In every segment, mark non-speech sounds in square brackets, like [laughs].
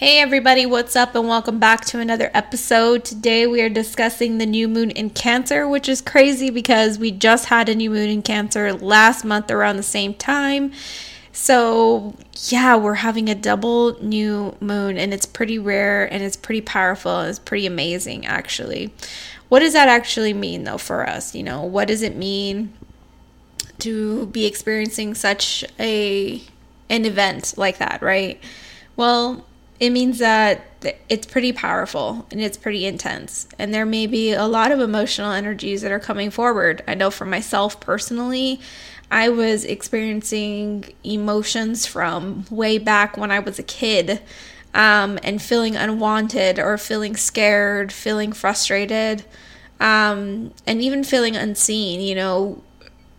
Hey everybody, what's up, and welcome back to another episode. Today we are discussing the new moon in Cancer, which is crazy because we just had a new moon in Cancer last month around the same time. So, yeah, we're having a double new moon, and it's pretty rare and it's pretty powerful. And it's pretty amazing, actually. What does that actually mean, though, for us? You know, what does it mean to be experiencing such a an event like that, right? Well, it means that it's pretty powerful and it's pretty intense. And there may be a lot of emotional energies that are coming forward. I know for myself personally, I was experiencing emotions from way back when I was a kid um, and feeling unwanted or feeling scared, feeling frustrated, um, and even feeling unseen, you know.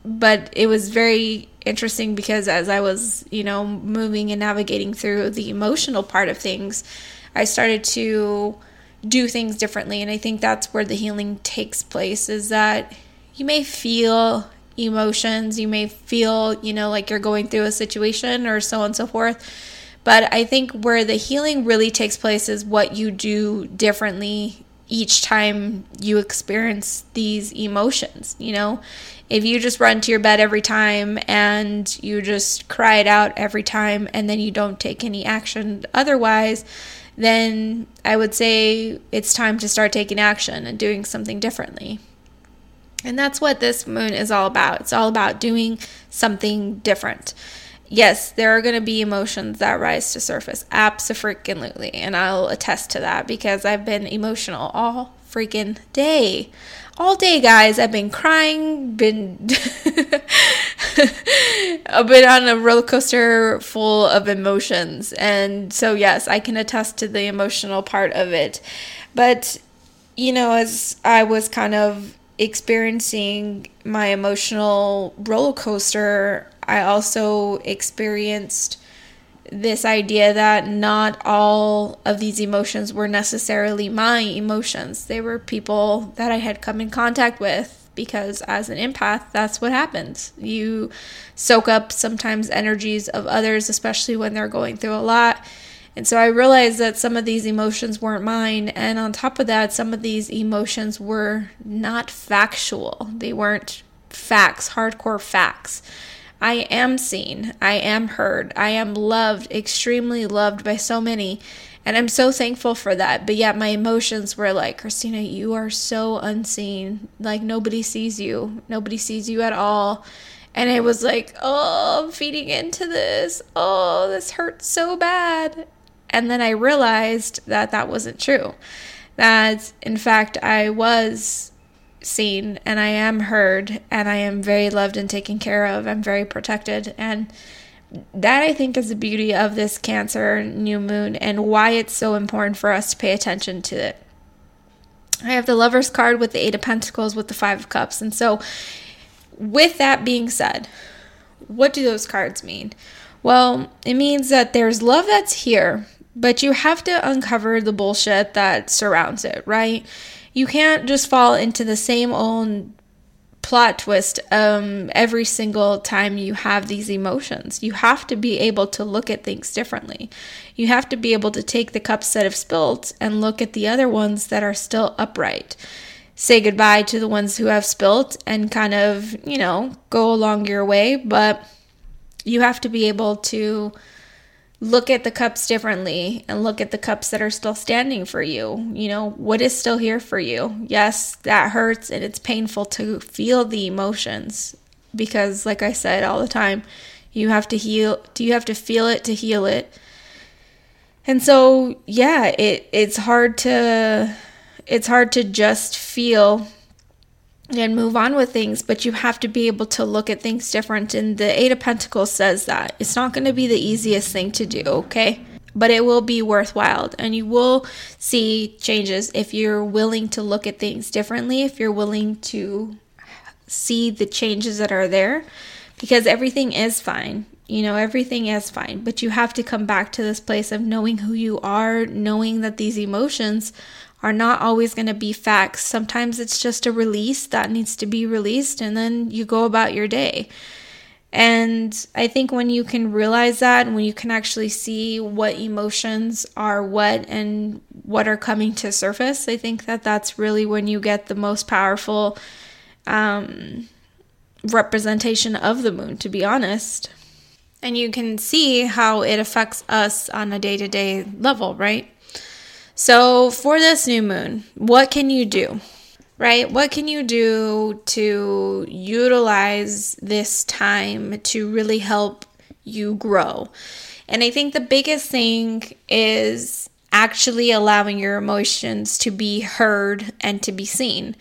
But it was very interesting because as I was, you know, moving and navigating through the emotional part of things, I started to do things differently. And I think that's where the healing takes place is that you may feel emotions, you may feel, you know, like you're going through a situation or so on and so forth. But I think where the healing really takes place is what you do differently each time you experience these emotions, you know? If you just run to your bed every time and you just cry it out every time and then you don't take any action otherwise, then I would say it's time to start taking action and doing something differently. And that's what this moon is all about. It's all about doing something different. Yes, there are going to be emotions that rise to surface. Absolutely. And I'll attest to that because I've been emotional all freaking day all day, guys. I've been crying, been [laughs] I've been on a roller coaster full of emotions. And so yes, I can attest to the emotional part of it. But you know, as I was kind of experiencing my emotional roller coaster, I also experienced this idea that not all of these emotions were necessarily my emotions. They were people that I had come in contact with because as an empath, that's what happens. You soak up sometimes energies of others, especially when they're going through a lot. And so I realized that some of these emotions weren't mine. And on top of that, some of these emotions were not factual, they weren't facts, hardcore facts. I am seen. I am heard. I am loved, extremely loved by so many. And I'm so thankful for that. But yet, my emotions were like, Christina, you are so unseen. Like, nobody sees you. Nobody sees you at all. And it was like, oh, I'm feeding into this. Oh, this hurts so bad. And then I realized that that wasn't true. That, in fact, I was seen and I am heard and I am very loved and taken care of. I'm very protected. And that I think is the beauty of this Cancer new moon and why it's so important for us to pay attention to it. I have the Lover's card with the Eight of Pentacles with the Five of Cups. And so, with that being said, what do those cards mean? Well, it means that there's love that's here, but you have to uncover the bullshit that surrounds it, right? You can't just fall into the same old plot twist um, every single time you have these emotions. You have to be able to look at things differently. You have to be able to take the cups that have spilt and look at the other ones that are still upright. Say goodbye to the ones who have spilt and kind of, you know, go along your way, but you have to be able to look at the cups differently and look at the cups that are still standing for you. You know, what is still here for you? Yes, that hurts and it's painful to feel the emotions because like I said all the time, you have to heal, do you have to feel it to heal it? And so, yeah, it it's hard to it's hard to just feel and move on with things, but you have to be able to look at things different. And the Eight of Pentacles says that it's not going to be the easiest thing to do, okay? But it will be worthwhile, and you will see changes if you're willing to look at things differently, if you're willing to see the changes that are there, because everything is fine. You know, everything is fine, but you have to come back to this place of knowing who you are, knowing that these emotions are not always going to be facts. Sometimes it's just a release that needs to be released, and then you go about your day. And I think when you can realize that, when you can actually see what emotions are what and what are coming to surface, I think that that's really when you get the most powerful um, representation of the moon, to be honest. And you can see how it affects us on a day to day level, right? So, for this new moon, what can you do? right? What can you do to utilize this time to really help you grow? And I think the biggest thing is actually allowing your emotions to be heard and to be seen,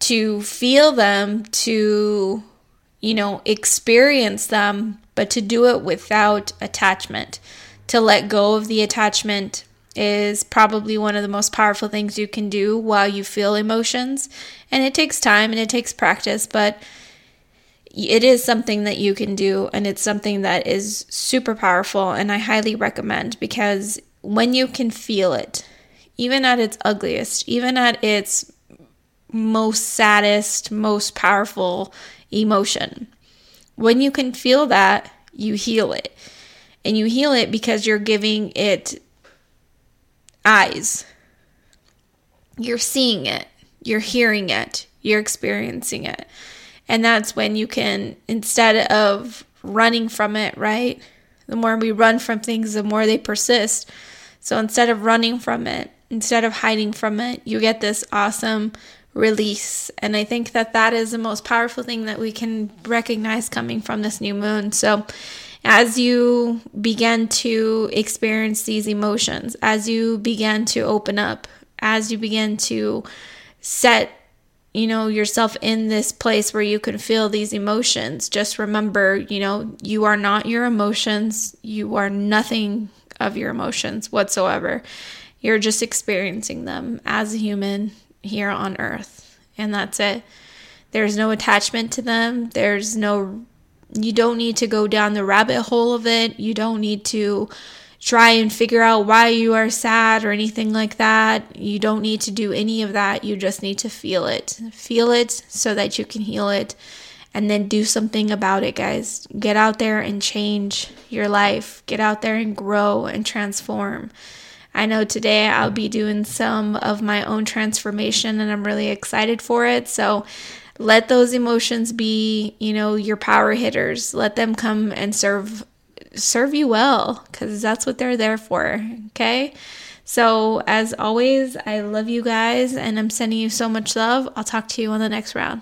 to feel them, to, you know, experience them, but to do it without attachment, to let go of the attachment is probably one of the most powerful things you can do while you feel emotions. And it takes time and it takes practice, but it is something that you can do and it's something that is super powerful and I highly recommend because when you can feel it, even at its ugliest, even at its most saddest, most powerful emotion, when you can feel that, you heal it. And you heal it because you're giving it eyes. You're seeing it, you're hearing it, you're experiencing it. And that's when you can, instead of running from it, right? The more we run from things, the more they persist. So instead of running from it, instead of hiding from it, you get this awesome release. And I think that that is the most powerful thing that we can recognize coming from this new moon. So as you begin to experience these emotions, as you begin to open up, as you begin to set you know yourself in this place where you can feel these emotions just remember you know you are not your emotions you are nothing of your emotions whatsoever you're just experiencing them as a human here on earth and that's it there's no attachment to them there's no you don't need to go down the rabbit hole of it. You don't need to try and figure out why you are sad or anything like that. You don't need to do any of that. You just need to feel it. Feel it so that you can heal it and then do something about it, guys. Get out there and change your life. Get out there and grow and transform. I know today I'll be doing some of my own transformation and I'm really excited for it. So let those emotions be, you know, your power hitters. Let them come and serve serve you well cuz that's what they're there for, okay? So, as always, I love you guys and I'm sending you so much love. I'll talk to you on the next round.